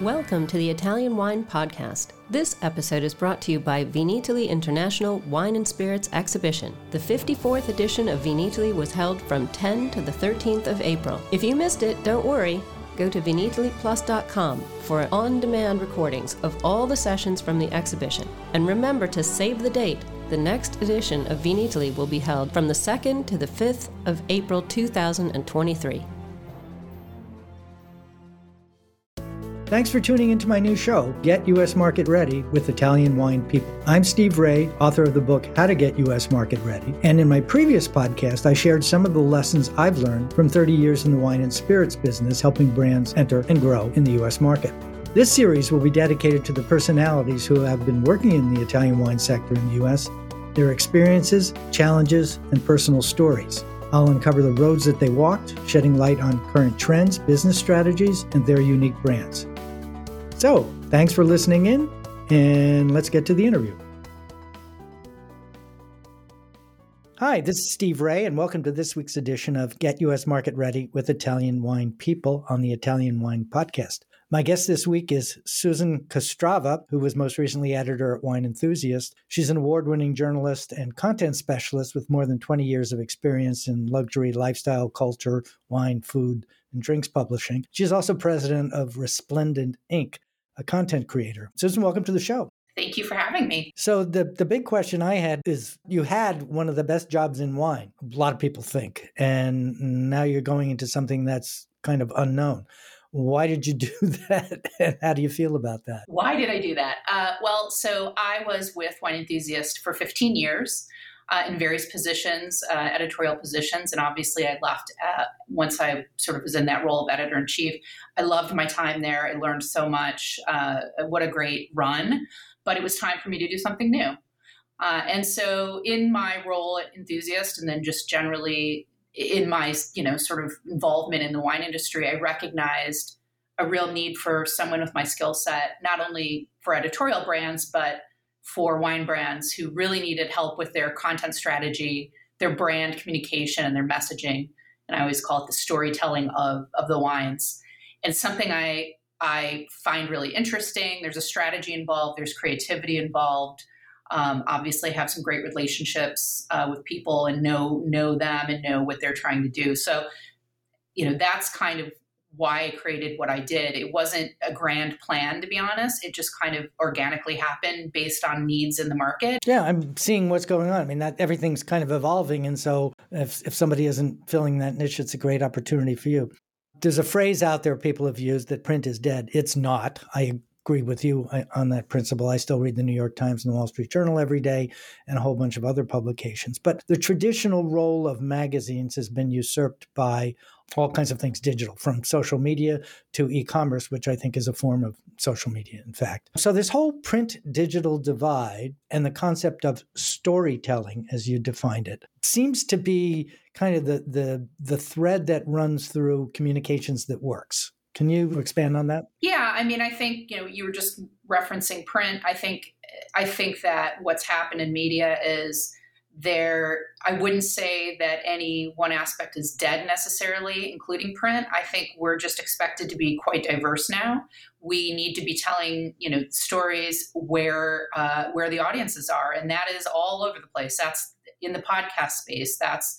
Welcome to the Italian Wine Podcast. This episode is brought to you by Vinitaly International Wine and Spirits Exhibition. The 54th edition of Vinitaly was held from 10 to the 13th of April. If you missed it, don't worry. Go to vinitalyplus.com for on demand recordings of all the sessions from the exhibition. And remember to save the date. The next edition of Vinitaly will be held from the 2nd to the 5th of April 2023. Thanks for tuning into my new show, Get U.S. Market Ready with Italian Wine People. I'm Steve Ray, author of the book How to Get U.S. Market Ready. And in my previous podcast, I shared some of the lessons I've learned from 30 years in the wine and spirits business, helping brands enter and grow in the U.S. market. This series will be dedicated to the personalities who have been working in the Italian wine sector in the U.S., their experiences, challenges, and personal stories. I'll uncover the roads that they walked, shedding light on current trends, business strategies, and their unique brands. So, thanks for listening in, and let's get to the interview. Hi, this is Steve Ray, and welcome to this week's edition of Get U.S. Market Ready with Italian Wine People on the Italian Wine Podcast. My guest this week is Susan Kostrzewa, who was most recently editor at Wine Enthusiast. She's an award winning journalist and content specialist with more than 20 years of experience in luxury, lifestyle, culture, wine, food, and drinks publishing. She's also president of Resplendent Inc., a content creator. Susan, welcome to the show. Thank you for having me. So the the big question I had is you had one of the best jobs in wine. A lot of people think. And now you're going into something that's kind of unknown. Why did you do that? And how do you feel about that? Why did I do that? Uh, well, so I was with Wine Enthusiast for 15 years uh, in various positions, uh, editorial positions, and obviously I left uh, once I sort of was in that role of editor in chief. I loved my time there. I learned so much. Uh, what a great run! But it was time for me to do something new. Uh, and so, in my role at Enthusiast, and then just generally in my you know sort of involvement in the wine industry, I recognized a real need for someone with my skill set, not only for editorial brands, but for wine brands who really needed help with their content strategy, their brand communication, and their messaging. And I always call it the storytelling of, of the wines. And something I I find really interesting. There's a strategy involved. There's creativity involved. Um, obviously, have some great relationships uh, with people and know know them and know what they're trying to do. So, you know, that's kind of why I created what I did. It wasn't a grand plan, to be honest. It just kind of organically happened based on needs in the market. Yeah, I'm seeing what's going on. I mean, that everything's kind of evolving, and so if if somebody isn't filling that niche, it's a great opportunity for you. There's a phrase out there people have used that print is dead. It's not. I agree with you on that principle. I still read the New York Times and the Wall Street Journal every day and a whole bunch of other publications. But the traditional role of magazines has been usurped by all kinds of things digital, from social media to e commerce, which I think is a form of social media, in fact. So, this whole print digital divide and the concept of storytelling, as you defined it, seems to be kind of the, the, the thread that runs through communications that works. Can you expand on that? Yeah, I mean, I think you know you were just referencing print. I think I think that what's happened in media is there. I wouldn't say that any one aspect is dead necessarily, including print. I think we're just expected to be quite diverse now. We need to be telling you know stories where uh, where the audiences are, and that is all over the place. That's in the podcast space. That's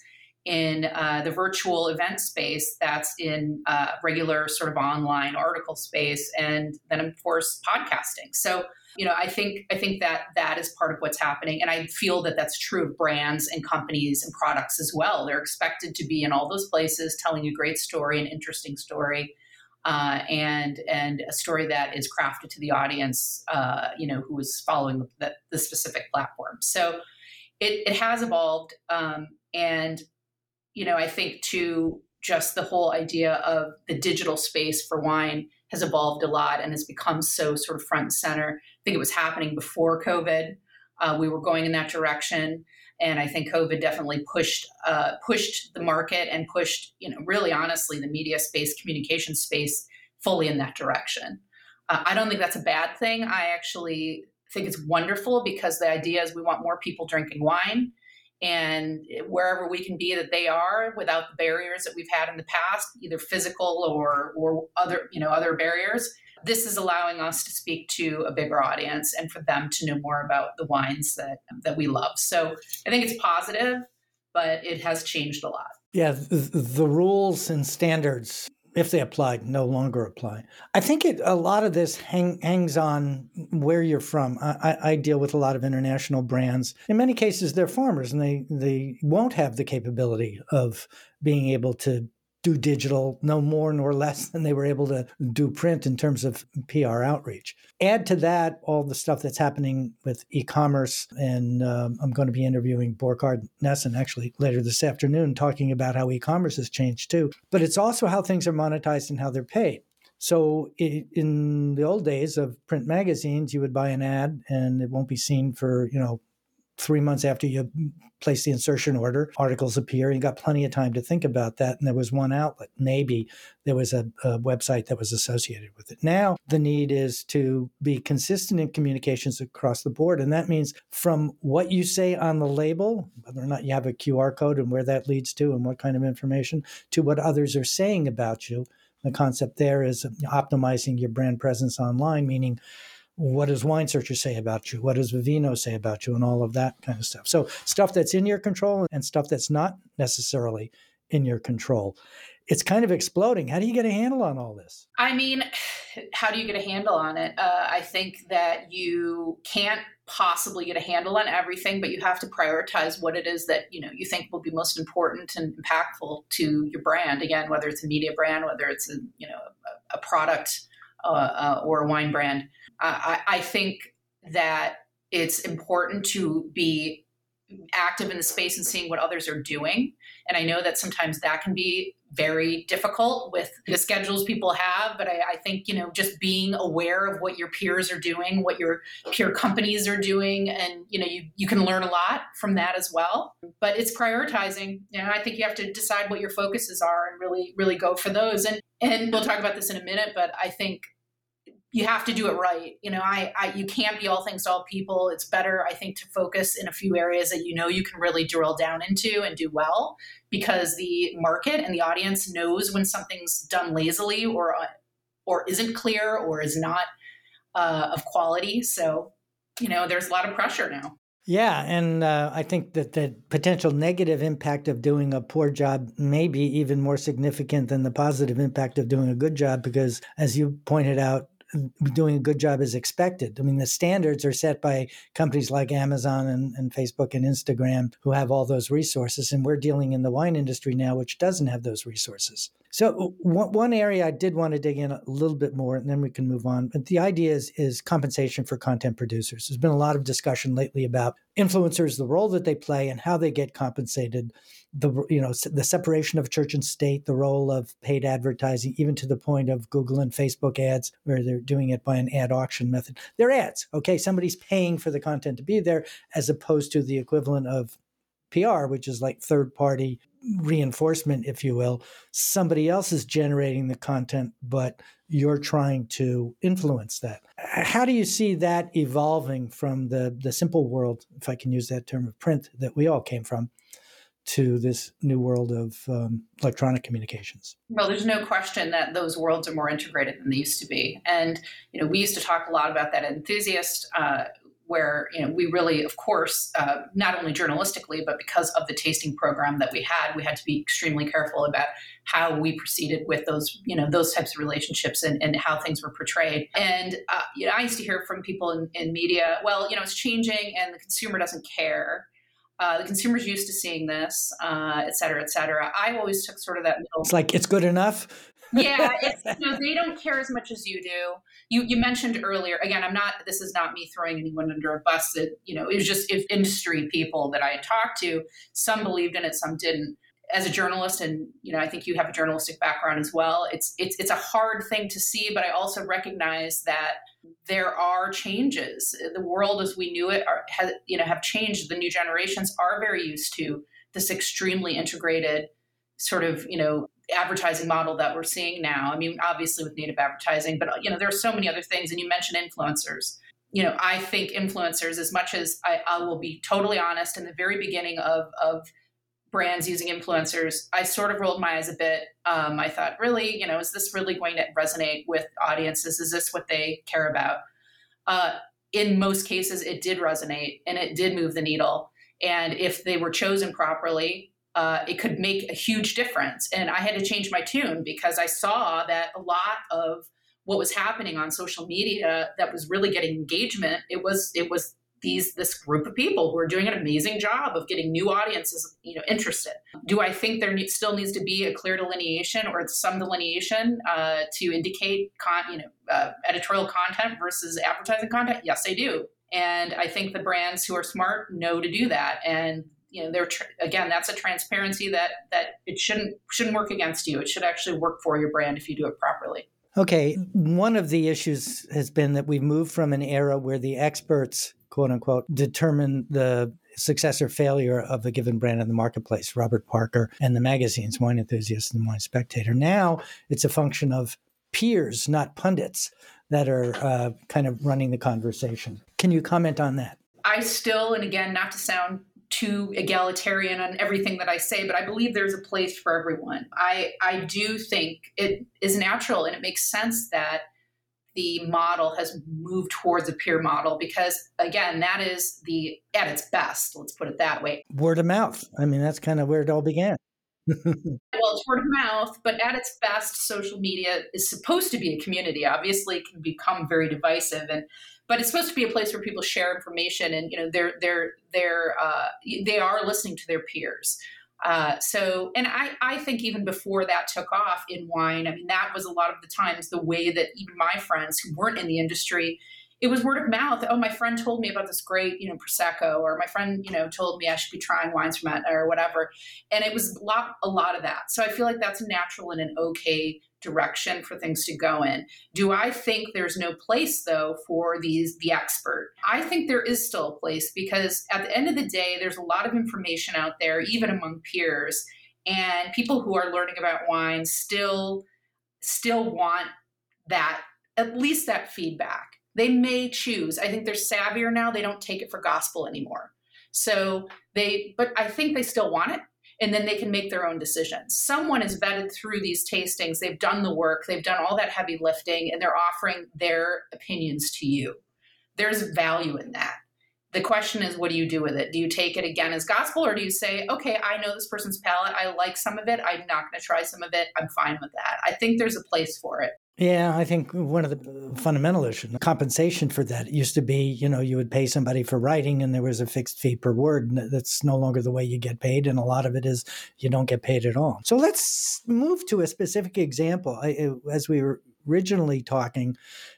in uh, the virtual event space, that's in uh, regular sort of online article space, and then of course podcasting. So you know, I think I think that that is part of what's happening, and I feel that that's true of brands and companies and products as well. They're expected to be in all those places, telling a great story, an interesting story. Uh, and and a story that is crafted to the audience, uh, you know, who is following the, the specific platform. So it, it has evolved, um, and you know, I think to just the whole idea of the digital space for wine has evolved a lot and has become so sort of front and center. I think it was happening before COVID. Uh, we were going in that direction, and I think COVID definitely pushed uh, pushed the market and pushed, you know, really honestly, the media space, communication space, fully in that direction. Uh, I don't think that's a bad thing. I actually think it's wonderful because the idea is we want more people drinking wine and wherever we can be that they are without the barriers that we've had in the past either physical or or other you know other barriers this is allowing us to speak to a bigger audience and for them to know more about the wines that that we love. So i think it's positive but it has changed a lot. Yeah the, the rules and standards if they applied, no longer apply. I think it, a lot of this hang, hangs on where you're from. I, I, deal with a lot of international brands. In many cases, they're farmers, and they they won't have the capability of being able to do digital no more nor less than they were able to do print in terms of PR outreach. Add to that all the stuff that's happening with e commerce. And um, I'm going to be interviewing Burkhard Nessen actually later this afternoon, talking about how e commerce has changed too. But it's also how things are monetized and how they're paid. So in the old days of print magazines, you would buy an ad and it won't be seen for, you know, three months after you place the insertion order, articles appear. You got plenty of time to think about that. And there was one outlet. Maybe there was a, a, website that was associated with it. Now, the need is to be consistent in communications across the board. And that means from what you say on the label, whether or not you have a QR code and where that leads to and what kind of information, to what others are saying about you. The concept there is optimizing your brand presence online, meaning what does wine searcher say about you? What does vivino say about you? And all of that kind of stuff. So stuff that's in your control and stuff that's not necessarily in your control. It's kind of exploding. How do you get a handle on all this? I mean how do you get a handle on it? Uh, i think that you can't possibly get a handle on everything but you have to prioritize what it is that you know you think will be most important and impactful to your brand. Again whether it's a media brand whether it's a you know a, a product uh, uh, or a wine brand I, I think that it's important to be active in the space and seeing what others are doing. And I know that sometimes that can be very difficult with the schedules people have, but I, I, think, you know, just being aware of what your peers are doing, what your peer companies are doing, and, you know, you, you can learn a lot from that as well. But it's prioritizing. Know, I think you have to decide what your focuses are and really, really go for those. And and we'll talk about this in a minute, but I think you have to do it right. You know, I, I you can't be all things to all people. It's better, I think, to focus in a few areas that you know you can really drill down into and do well, because the market and the audience knows when something's done lazily or uh, or isn't clear or is not uh, of quality. So, you know, there's a lot of pressure now. Yeah, and uh, I think that the potential negative impact of doing a poor job may be even more significant than the positive impact of doing a good job because, as you pointed out, doing a good job as expected. I mean, the standards are set by companies like Amazon and, and, Facebook and Instagram who have all those resources. And we're dealing in the wine industry now, which doesn't have those resources. So uh, one area I did want to dig in a little bit more, and then we can move on. But the idea is is compensation for content producers. There's been a lot of discussion lately about influencers, the role that they play, and how they get compensated. The you know the separation of church and state, the role of paid advertising, even to the point of Google and Facebook ads, where they're doing it by an ad auction method. They're ads, okay? Somebody's paying for the content to be there, as opposed to the equivalent of PR, which is like third party reinforcement, if you will. Somebody else is generating the content, but you're trying to influence that. How do you see that evolving from the, the simple world, if I can use that term of print, that we all came from? to this new world of um, electronic communications? Well, there's no question that those worlds are more integrated than they used to be. And, you know, we used to talk a lot about that enthusiast. Uh, where you know we really, of course, uh, not only journalistically, but because of the tasting program that we had, we had to be extremely careful about how we proceeded with those you know those types of relationships and, and how things were portrayed. And uh, you know, I used to hear from people in, in media, well, you know, it's changing, and the consumer doesn't care. Uh, the consumer's used to seeing this, uh, et cetera, et cetera. I always took sort of that middle. It's like it's good enough yeah, it's, you know, they don't care as much as you do. You you mentioned earlier. Again, I'm not. This is not me throwing anyone under a bus. That you know, it was just if industry people that I had talked to. Some believed in it, some didn't. As a journalist, and you know, I think you have a journalistic background as well. It's it's it's a hard thing to see, but I also recognize that there are changes. The world as we knew it are, has, you know, have changed. The new generations are very used to this extremely integrated sort of you know advertising model that we're seeing now. I mean, obviously with native advertising, but you know, there are so many other things. And you mentioned influencers. you know, I think influencers, as much as I, I will be totally honest, in the very beginning of, of brands using influencers, I sort of rolled my eyes a bit. Um, I thought, really, you know, is this really going to resonate with audiences? Is this what they care about? Uh, in most cases, it did resonate and it did move the needle. And if they were chosen properly, uh, it could make a huge difference. And I had to change my tune because I saw that a lot of what was happening on social media that was really getting engagement it was it was these this group of people who are doing an amazing job of getting new audiences you know interested. Do i think there need, still needs to be a clear delineation or some delineation uh, to indicate con, you know uh, editorial content versus advertising content? Yes i do. And i think the brands who are smart know to do that. And you know they're tr- again that's a transparency that that it shouldn't shouldn't work against you it should actually work for your brand if you do it properly Okay, one of the issues has been that we've moved from an era where the experts, quote unquote, determine the success or failure of a given brand in the marketplace, Robert Parker and the magazines, Wine Enthusiast and Wine Spectator. Now it's a function of peers, not pundits, that are uh, kind of running the conversation. Can you comment on that? I still, and again, not to sound too egalitarian on everything that I say, but I believe there's a place for everyone. I, I do think it is natural and it makes sense that the model has moved towards a peer model because again that is the at its best let's put it that way. Word of mouth. I mean that's kind of where it all began. Well it's word of mouth but at its best social media is supposed to be a community. Obviously it can become very divisive and but it's supposed to be a place where people share information and you know they're they're they're uh, they are listening to their peers. Uh, so and I, I think even before that took off in wine i mean that was a lot of the times the way that even my friends who weren't in the industry it was word of mouth. Oh my friend told me about this great you know prosecco or my friend you know told me i should be trying wines from that or whatever. And it was a lot a lot of that. So i feel like that's natural and an okay direction for things to go in. Do I think there's no place though for these the expert? I think there is still a place because at the end of the day there's a lot of information out there even among peers and people who are learning about wine still still want that at least that feedback. They may choose. I think they're savvier now. They don't take it for gospel anymore. So they but I think they still want it and then they can make their own decisions. Someone is vetted through these tastings, they've done the work, they've done all that heavy lifting, and they're offering their opinions to you. There's value in that. The question is, what do you do with it? Do you take it again as gospel, or do you say, okay, I know this person's palate, I like some of it, I'm not going to try some of it, I'm fine with that? I think there's a place for it. Yeah, I think one of the fundamental issues, compensation for that used to be, you know, you would pay somebody for writing and there was a fixed fee per word. That's no longer the way you get paid. And a lot of it is you don't get paid at all. So let's move to a specific example. I, as we were originally talking,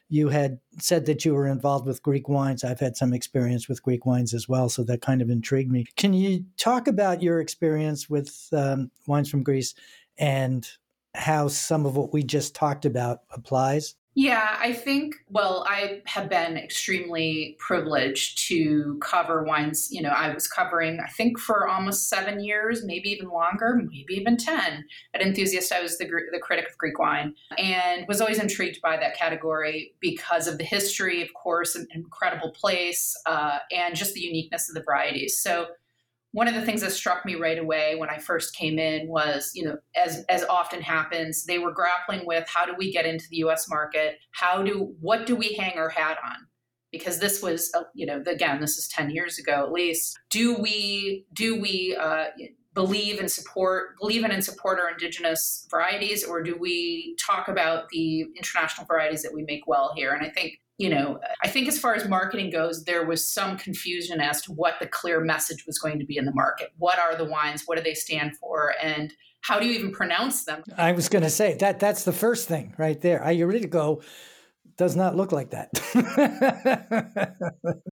you had said that you were involved with Greek wines. I've had some experience with Greek wines as well. So that kind of intrigued me. Can you talk about your experience with um, wines from Greece and how some of what we just talked about applies? Yeah, I think, well, I have been extremely privileged to cover wines. You know, I was covering, I think, for almost seven years, maybe even longer, maybe even 10. At Enthusiast, I was the, the critic of Greek wine and was always intrigued by that category because of the history, of course, an incredible place, uh, and just the uniqueness of the varieties. So, one of the things that struck me right away when I first came in was, you know, as as often happens, they were grappling with how do we get into the U.S. market? How do what do we hang our hat on? Because this was, uh, you know, again, this is ten years ago at least. Do we do we uh, believe and support believe in and support our indigenous varieties, or do we talk about the international varieties that we make well here? And I think you know, I think as far as marketing goes, there was some confusion as to what the clear message was going to be in the market. What are the wines? What do they stand for? And how do you even pronounce them? I was going to say that that's the first thing right there. Agiorgitiko does not look like that.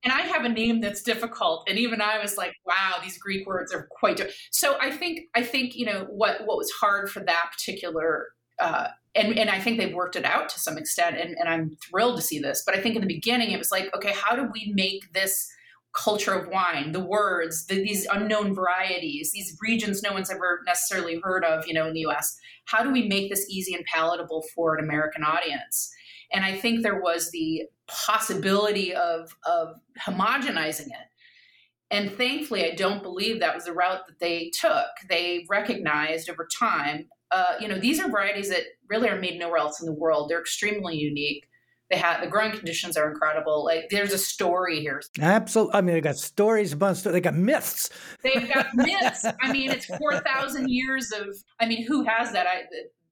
and I have a name that's difficult, and even I was like, "Wow, these Greek words are quite." Different. So I think I think you know what what was hard for that particular uh, and, and I think they've worked it out to some extent, and, and I'm thrilled to see this. But I think in the beginning, it was like, okay, how do we make this culture of wine, the words, the, these unknown varieties, these regions no one's ever necessarily heard of, you know, in the U.S. How do we make this easy and palatable for an American audience? And I think there was the possibility of, of homogenizing it. And thankfully, I don't believe that was the route that they took. They recognized over time, uh, you know, these are varieties that really are made nowhere else in the world. They're extremely unique. They have the growing conditions are incredible. Like there's a story here. Absolutely. I mean, they got stories, a bunch. They got myths. They've got myths. I mean, it's four thousand years of. I mean, who has that? I,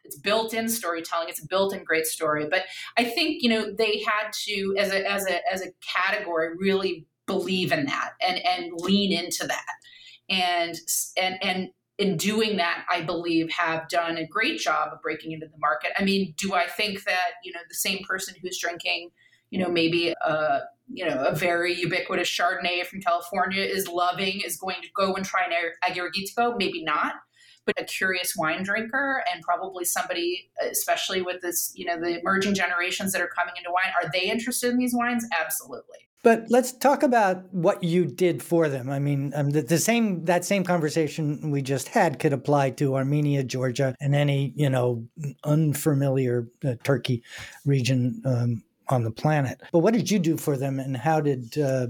it's built-in storytelling. It's a built-in great story. But I think you know they had to, as a as a as a category, really believe in that and and lean into that, and and and in doing that, I believe have done a great job of breaking into the market. I mean, do I think that you know the same person who's drinking, you know, maybe a you know a very ubiquitous Chardonnay from California is loving is going to go and try an Agiorgitiko? Maybe not, but a curious wine drinker and probably somebody, especially with this, you know, the emerging generations that are coming into wine, are they interested in these wines? Absolutely. But let's talk about what you did for them. I mean, um, the, the, same that same conversation we just had could apply to Armenia, Georgia, and any you know unfamiliar uh, Turkey region um, on the planet. But what did you do for them, and how did uh,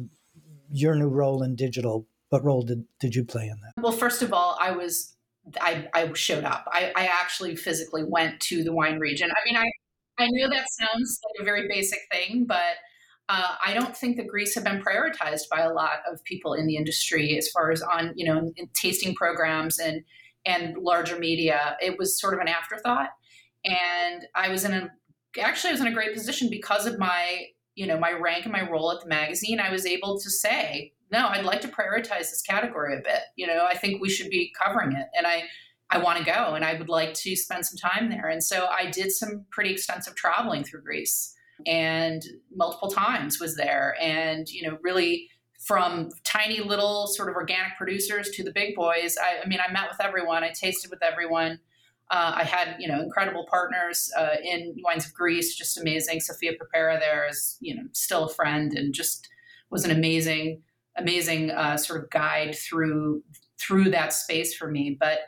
your new role in digital? What role did, did you play in that? Well, first of all, I was I, I showed up. I, I actually physically went to the wine region. I mean, I I knew that sounds like a very basic thing, but uh, I don't think that Greece have been prioritized by a lot of people in the industry as far as on you know tasting programs and and larger media. It was sort of an afterthought, and I was in a actually I was in a great position because of my you know my rank and my role at the magazine. I was able to say no, I'd like to prioritize this category a bit. You know, I think we should be covering it, and I. I want to go and I would like to spend some time there. And so I did some pretty extensive traveling through Greece and multiple times was there. And you know really from tiny little sort of organic producers to the big boys i, I mean i met with everyone i tasted with everyone. Uh, i had you know incredible partners uh, in wines of greece just amazing. Sofia Perpera there is you know still a friend and just was an amazing amazing uh, sort of guide through through that space for me. But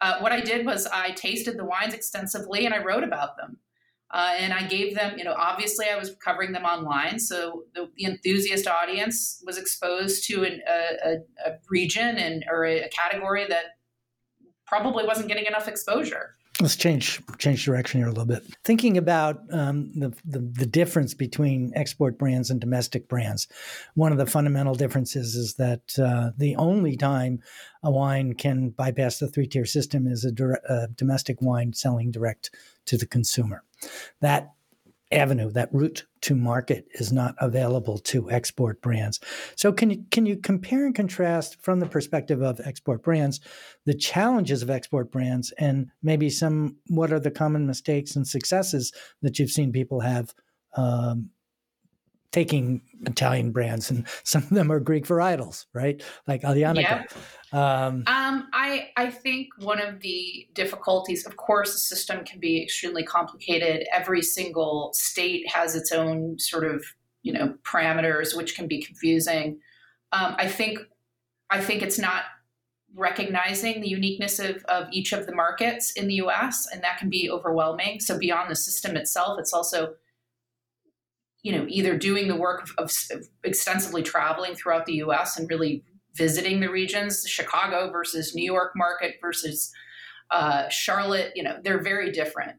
uh, what i did was i tasted the wines extensively and i wrote about them uh, and I gave them, you know, obviously I was covering them online. So the, the enthusiast audience was exposed to an, a, a, region and or a category that probably wasn't getting enough exposure. Let's change change direction here a little bit. Thinking about um, the, the, the difference between export brands and domestic brands, one of the fundamental differences is that uh, the only time a wine can bypass the three tier system is a, a domestic wine selling direct to the consumer. That avenue, that route to market is not available to export brands. So can you can you compare and contrast from the perspective of export brands the challenges of export brands and maybe some what are the common mistakes and successes that you've seen people have um, taking Italian brands, and some of them are Greek varietals, right? Like Aglianico. Yeah. Um, um, I I think one of the difficulties, of course, the system can be extremely complicated. Every single state has its own sort of you know parameters, which can be confusing. Um, I think I think it's not recognizing the uniqueness of, of each of the markets in the US, and that can be overwhelming. So beyond the system itself, it's also you know either doing the work of, of extensively traveling throughout the US and really visiting the regions, Chicago versus New York market versus uh, Charlotte, you know, they're very different.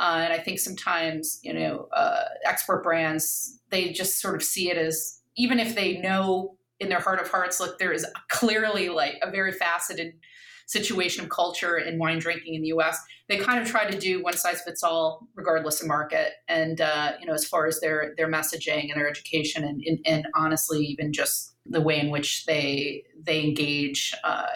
Uh, and I think sometimes, you know, uh, export brands, they just sort of see it as, even if they know in their heart of hearts, look, there is clearly like a very faceted situation of culture and wine drinking in the US, they kind of try to do one size fits all regardless of market. And, uh, you know, as far as their, their messaging and their education and, and, and honestly, even just the way in which they they engage uh,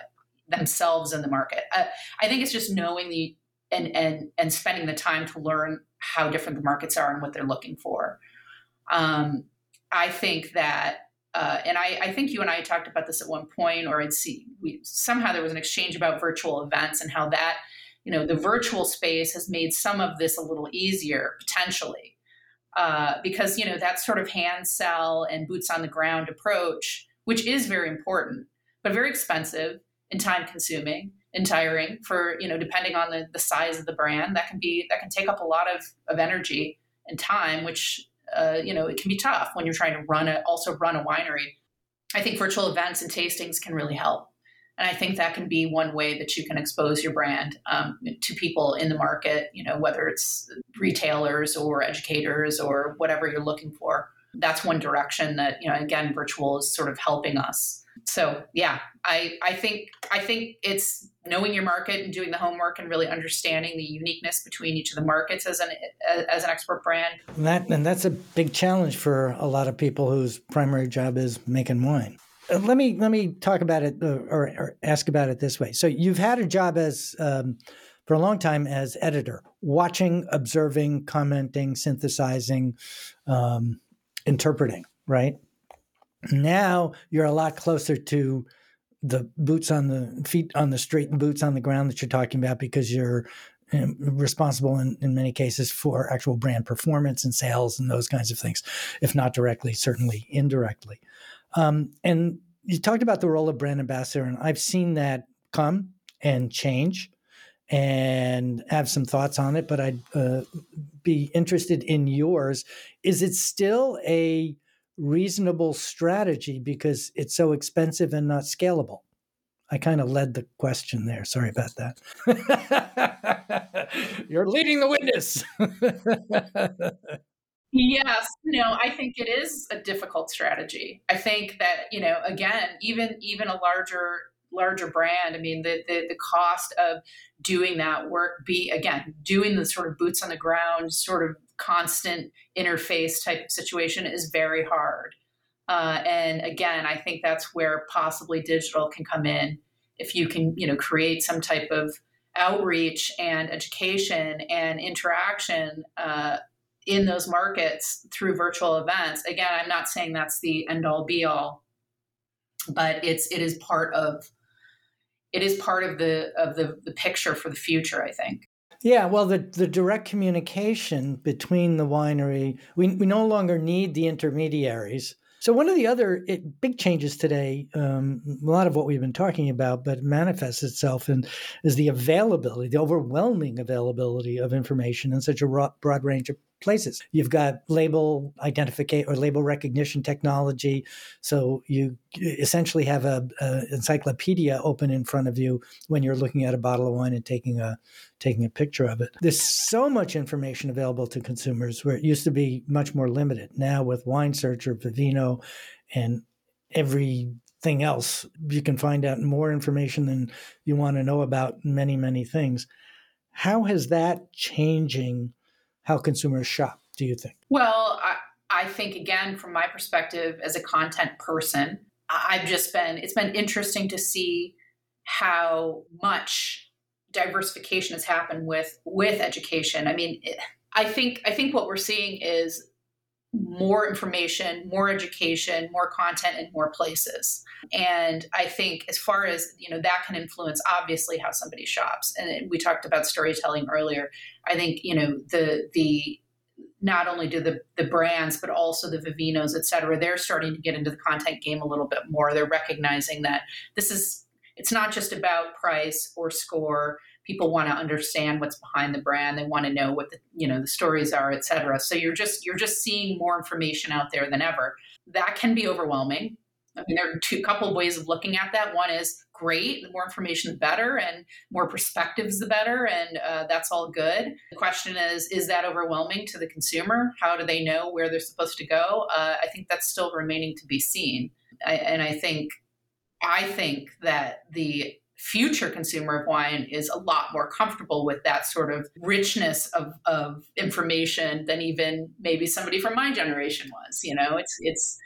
themselves in the market. Uh, I think it's just knowing the and and and spending the time to learn how different the markets are and what they're looking for. Um, I think that. Uh, and I, I, think you and I talked about this at one point, or I'd see we somehow there was an exchange about virtual events and how that, you know, the virtual space has made some of this a little easier potentially. Uh, because you know that sort of hand sell and boots on the ground approach, which is very important, but very expensive and time consuming and tiring for you know depending on the, the size of the brand that can be that can take up a lot of, of energy and time, which uh, you know it can be tough when you're trying to run a also run a winery. I think virtual events and tastings can really help. And I think that can be one way that you can expose your brand um, to people in the market, you know, whether it's retailers or educators or whatever you're looking for. That's one direction that, you know, again, virtual is sort of helping us. So yeah, I, I think I think it's knowing your market and doing the homework and really understanding the uniqueness between each of the markets as an as an expert brand. And that and that's a big challenge for a lot of people whose primary job is making wine. Uh, let me let me talk about it uh, or, or, ask about it this way. So you've had a job as um, for a long time as editor, watching, observing, commenting, synthesizing, um, interpreting. Right now, you're a lot closer to the boots on the feet on the street and boots on the ground that you're talking about because you're um, responsible in, in many cases for actual brand performance and sales and those kinds of things, if not directly, certainly indirectly. Um, and you talked about the role of brand ambassador, and I've seen that come and change and have some thoughts on it, but I'd uh, be interested in yours. Is it still a reasonable strategy because it's so expensive and not scalable? I kind of led the question there. Sorry about that. You're leading the witness. Yes, no, I think it is a difficult strategy. I think that, you know, again, even even a larger larger brand, I mean, the the, the cost of doing that work be again, doing the sort of boots on the ground, sort of constant interface type of situation is very hard. Uh, and again, I think that's where possibly digital can come in. If you can, you know, create some type of outreach and education and interaction uh, in those markets through virtual events. Again, I'm not saying that's the end all be all, but it's it is part of it is part of the of the, the picture for the future, I think. Yeah, well, the, the direct communication between the winery, we, we no longer need the intermediaries. So one of the other it, big changes today, um, a lot of what we've been talking about, but manifests itself in is the availability, the overwhelming availability of information in such a broad range of places. You've got label identification or label recognition technology, so you essentially have a, a, encyclopedia open in front of you when you're looking at a bottle of wine and taking a taking a picture of it. There's so much information available to consumers where it used to be much more limited. Now with Wine Searcher, Vivino, and everything else, you can find out more information than you want to know about many many things. How has that changing how consumers shop? Do you think? Well, I, I think again, from my perspective as a content person, I've just been it's been interesting to see how much diversification has happened with with education. I mean, I think I think what we're seeing is more information, more education, more content in more places. And I think as far as, you know, that can influence obviously how somebody shops. And we talked about storytelling earlier. I think, you know, the the not only do the, the brands, but also the Vivinos, et cetera, they're starting to get into the content game a little bit more. They're recognizing that this is, it's not just about price or score. People want to understand what's behind the brand. They want to know what the, you know, the stories are, et cetera. So you're just, you're just seeing more information out there than ever. That can be overwhelming. I mean, there are two couple of ways of looking at that. One is great, the more information, the better, and more perspectives, the better, and uh, that's all good. The question is, is that overwhelming to the consumer? How do they know where they're supposed to go? Uh, I think that's still remaining to be seen. I, and I think, I think that the future consumer of wine is a lot more comfortable with that sort of richness of, of information than even maybe somebody from my generation was. You know, it's it's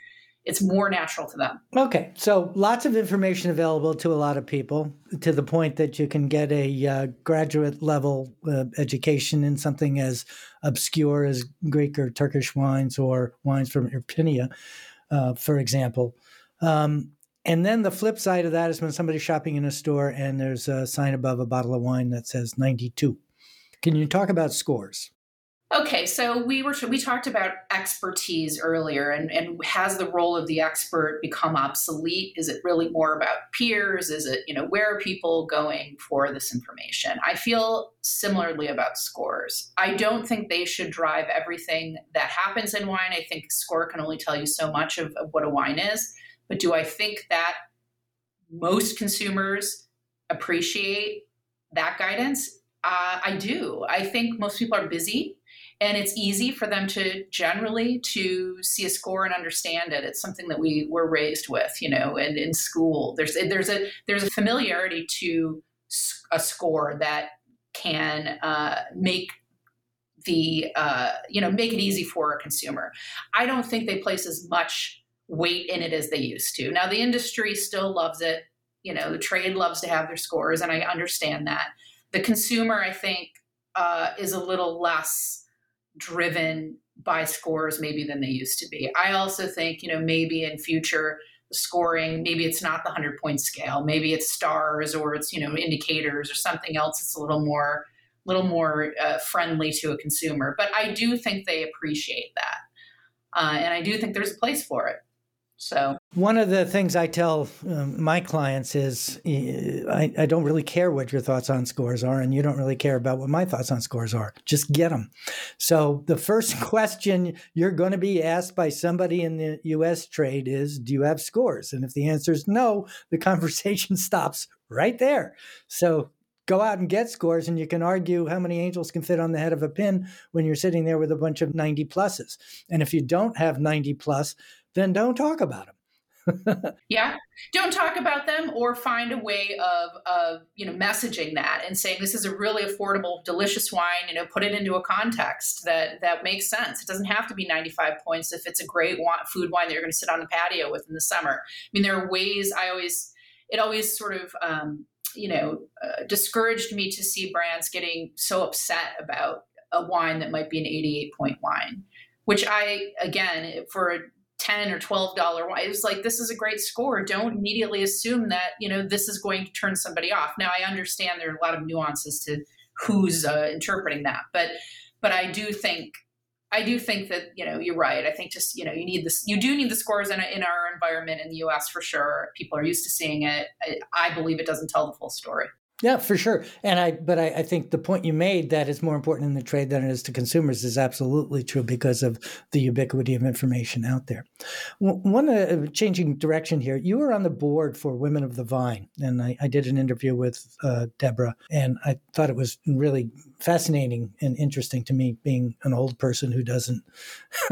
it's more natural to them. Okay, so lots of information available to a lot of people to the point that you can get a uh, graduate level uh, education in something as obscure as Greek or Turkish wines or wines from Irpinia, uh, for example. Um, and then the flip side of that is when somebody's shopping in a store and there's a sign above a bottle of wine that says 92. Can you talk about scores? Okay, so we were we talked about expertise earlier, and and has the role of the expert become obsolete? Is it really more about peers? Is it you know where are people going for this information? I feel similarly about scores. I don't think they should drive everything that happens in wine. I think score can only tell you so much of, of what a wine is, but do I think that most consumers appreciate that guidance? Uh, I do. I think most people are busy and it's easy for them to generally to see a score and understand it it's something that we were raised with you know and in school there's there's a there's a familiarity to a score that can uh, make the uh, you know make it easy for a consumer i don't think they place as much weight in it as they used to now the industry still loves it you know the trade loves to have their scores and i understand that the consumer i think uh, is a little less driven by scores maybe than they used to be. I also think, you know, maybe in future scoring, maybe it's not the 100 point scale, maybe it's stars or it's, you know, indicators or something else It's a little more little more uh, friendly to a consumer. But I do think they appreciate that. Uh, and I do think there's a place for it. So one of the things I tell um, my clients is I, I, don't really care what your thoughts on scores are, and you don't really care about what my thoughts on scores are. Just get them. So the first question you're going to be asked by somebody in the U.S. trade is, "Do you have scores?" And if the answer is no, the conversation stops right there. So go out and get scores and you can argue how many angels can fit on the head of a pin when you're sitting there with a bunch of 90 pluses and if you don't have 90 plus then don't talk about them. yeah, don't talk about them, or find a way of of you know messaging that and saying this is a really affordable, delicious wine. You know, put it into a context that that makes sense. It doesn't have to be ninety five points if it's a great food wine that you're going to sit on the patio with in the summer. I mean, there are ways. I always it always sort of um, you know uh, discouraged me to see brands getting so upset about a wine that might be an 88 point wine which i again for 10 or 12 dollar wine. It's like this is a great score. Don't immediately assume that you know this is going to turn somebody off. Now i understand there are a lot of nuances to who's uh, interpreting that but but i do think i do think that you know you're right. I think just you know you need this you do need the scores in, a, in our environment in the us for sure. People are used to seeing it. I, I believe it doesn't tell the full story yeah, for sure. And I, but I, I, think the point you made that it's more important in the trade than it is to consumers is absolutely true because of the ubiquity of information out there. One uh, changing direction here, you were on the board for Women of the Vine, and I, I did an interview with uh, Deborah, and I thought it was really fascinating and interesting to me, being an old person who doesn't.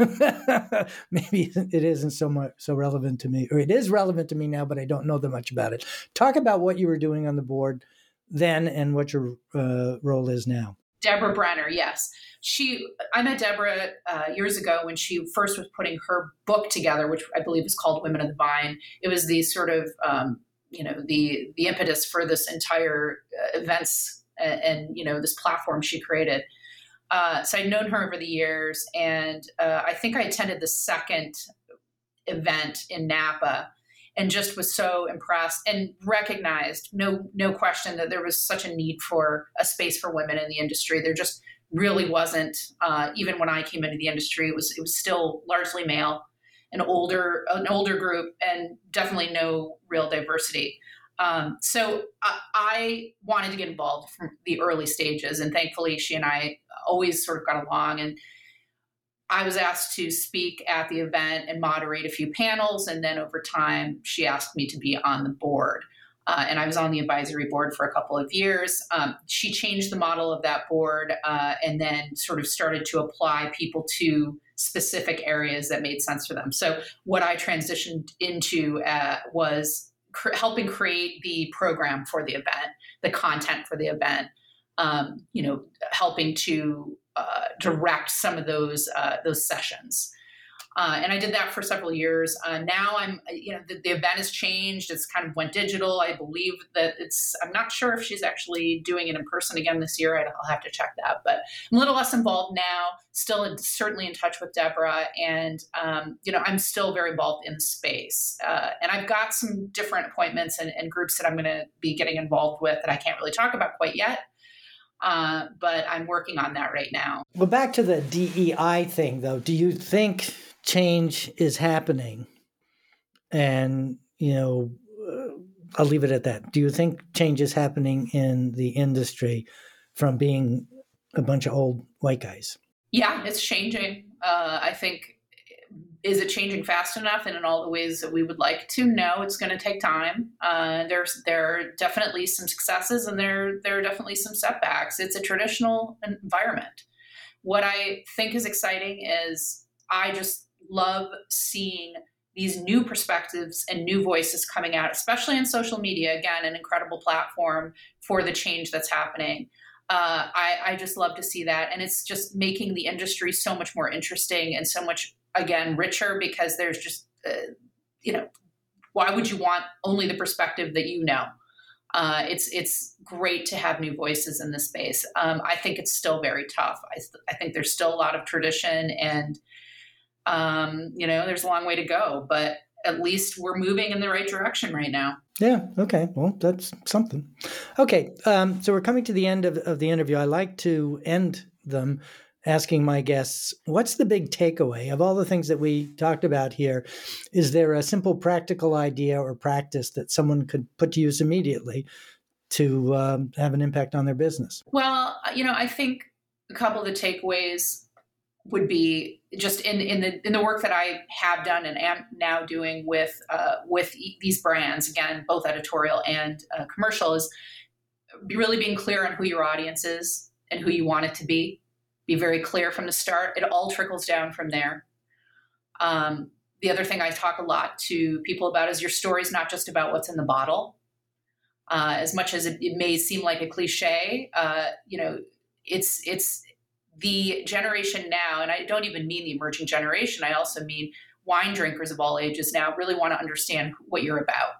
maybe it isn't so much so relevant to me, or it is relevant to me now, but I don't know that much about it. Talk about what you were doing on the board then and what your uh, role is now. Deborah Brenner, yes. She, I met Deborah uh, years ago when she first was putting her book together, which I believe is called Women of the Vine. It was the sort of, um, you know, the the impetus for this entire uh, events and, and, you know this platform she created. Uh, so I'd known her over the years, and uh, I think I attended the second event in Napa and just was so impressed and recognized. No no question that there was such a need for a space for women in the industry. There just really wasn't uh, even when i came into the industry it was it was still largely male an older an older group and definitely no real diversity. Um, so I, I wanted to get involved from the early stages and thankfully she and i always sort of got along and I was asked to speak at the event and moderate a few panels. And then over time, she asked me to be on the board. Uh, and I was on the advisory board for a couple of years. Um, she changed the model of that board uh, and then sort of started to apply people to specific areas that made sense for them. So, what I transitioned into uh, was cr- helping create the program for the event, the content for the event, um, you know, helping to uh, direct some of those uh, those sessions. Uh, and I did that for several years. Uh, now I'm, you know, the, the, event has changed. It's kind of went digital. I believe that it's. I'm not sure if she's actually doing it in person again this year. I'll have to check that. But I'm a little less involved now. Still, in, certainly in touch with Deborah, and um, you know, I'm still very involved in space. Uh, and I've got some different appointments and, and groups that I'm going to be getting involved with that I can't really talk about quite yet. Uh, but I'm working on that right now. Well, back to the DEI thing, though. Do you think change is happening? And, you know, uh, I'll leave it at that. Do you think change is happening in the industry from being a bunch of old white guys? Yeah, it's changing. Uh, I think is it changing fast enough and in all the ways that we would like to? No, it's going to take time. Uh, there's there are definitely some successes and there there are definitely some setbacks. It's a traditional environment. What I think is exciting is I just love seeing these new perspectives and new voices coming out, especially in social media. Again, an incredible platform for the change that's happening. Uh, I, I just love to see that. And it's just making the industry so much more interesting and so much again richer because there's just uh, you know why would you want only the perspective that you know uh, it's it's great to have new voices in the space. Um, I think it's still very tough. I, I think there's still a lot of tradition, and um, you know, there's a long way to go. But at least we're moving in the right direction right now. Yeah. Okay. Well, that's something. Okay. Um, so we're coming to the end of, of the interview. I like to end them asking my guests, what's the big takeaway of all the things that we talked about here? Is there a simple practical idea or practice that someone could put to use immediately to um, have an impact on their business? Well, you know, I think a couple of the takeaways would be just in, in the in the work that I have done and am now doing with uh, with these brands again both editorial and uh, commercial is really being clear on who your audience is and who you want it to be be very clear from the start. It all trickles down from there. Um, the other thing I talk a lot to people about is your story is not just about what's in the bottle. Uh, as much as it, it, may seem like a cliche, uh, you know, it's it's the generation now, and I don't even mean the emerging generation. I also mean wine drinkers of all ages now really want to understand what you're about.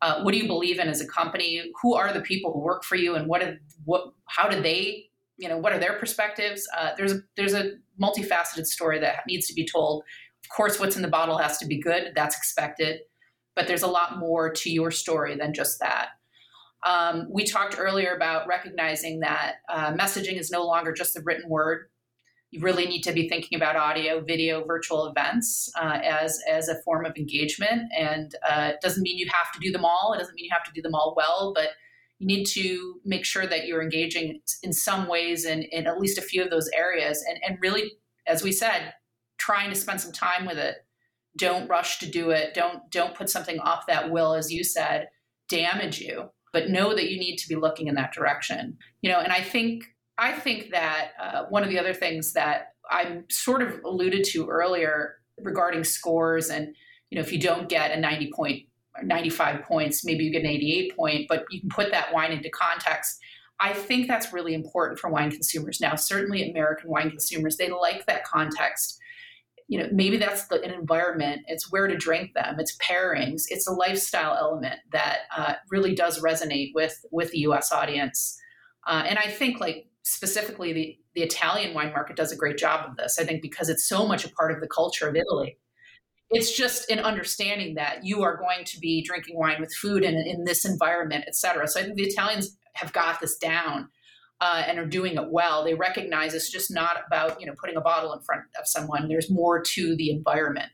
Uh, what do you believe in as a company? Who are the people who work for you, and what did, what how do they you know what are their perspectives? Uh, there's a there's a multifaceted story that needs to be told. Of course what's in the bottle has to be good. That's expected. But there's a lot more to your story than just that. Um, we talked earlier about recognizing that uh, messaging is no longer just the written word. You really need to be thinking about audio video virtual events uh, as as a form of engagement. And uh, it doesn't mean you have to do them all. It doesn't mean you have to do them all well but you need to make sure that you're engaging in some ways in, in at least a few of those areas. And, and really as we said trying to spend some time with it. Don't rush to do it. Don't don't put something off that will as you said damage you but know that you need to be looking in that direction. You know and i think i think that uh, one of the other things that i sort of alluded to earlier regarding scores and you know if you don't get a 90 point 95 points, maybe you get an 88 point, but you can put that wine into context. I think that's really important for wine consumers now. Certainly, American wine consumers, they like that context. You know, maybe that's the, an environment. It's where to drink them. It's pairings. It's a lifestyle element that uh, really does resonate with with the U.S. audience. Uh, and I think, like specifically, the the Italian wine market does a great job of this. I think because it's so much a part of the culture of Italy it's just an understanding that you are going to be drinking wine with food in, in this environment, et cetera. So I think the Italians have got this down uh, and are doing it well. They recognize it's just not about you know putting a bottle in front of someone. There's more to the environment,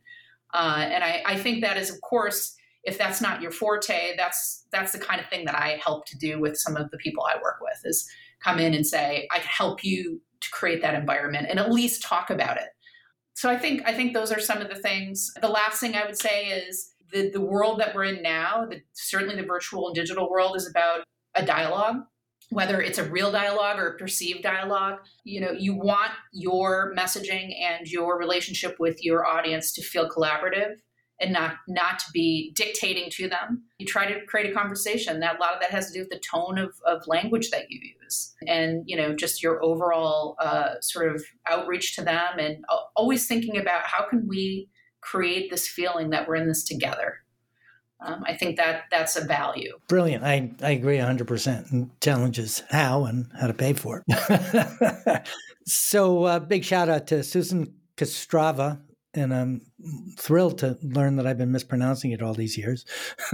uh, and I, I think that is of course if that's not your forte, that's that's the kind of thing that I help to do with some of the people I work with is come in and say I can help you to create that environment and at least talk about it so I think I think those are some of the things. The last thing I would say is the the world that we're in now, the, certainly the virtual and digital world, is about a dialogue. Whether it's a real dialogue or a perceived dialogue, you know, you want your messaging and your relationship with your audience to feel collaborative and not not to be dictating to them. You try to create a conversation. That a lot of that has to do with the tone of, of language that you use, and you know just your overall uh, sort of outreach to them, and always thinking about how can we create this feeling that we're in this together. Um, I think that that's a value. Brilliant. I, I agree 100%. And challenges how and how to pay for it. so, uh, big shout out to Susan Kostrova, and I'm thrilled to learn that I've been mispronouncing it all these years.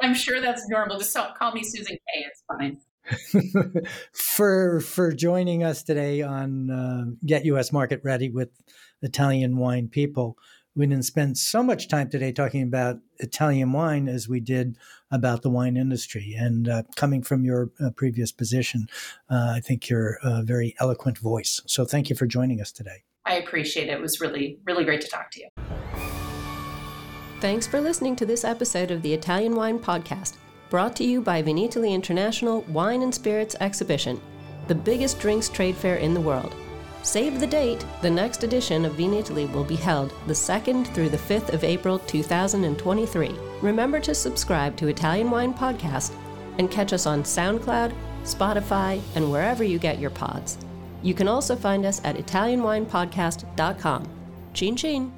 I'm sure that's normal. Just call me Susan K. It's fine. for for joining us today on uh, Get US Market Ready with Italian Wine People. We didn't spend so much time today talking about Italian wine as we did about the wine industry. And uh, coming from your uh, previous position, uh, I think you're a very eloquent voice. So thank you for joining us today. I appreciate it. It was really, really great to talk to you. Thanks for listening to this episode of the Italian Wine Podcast brought to you by Vinitaly International Wine and Spirits Exhibition, the biggest drinks trade fair in the world. Save the date! The next edition of Vinitaly will be held the 2nd through the 5th of April 2023. Remember to subscribe to Italian Wine Podcast and catch us on SoundCloud, Spotify, and wherever you get your pods. You can also find us at ItalianWinePodcast.com. Chin chin!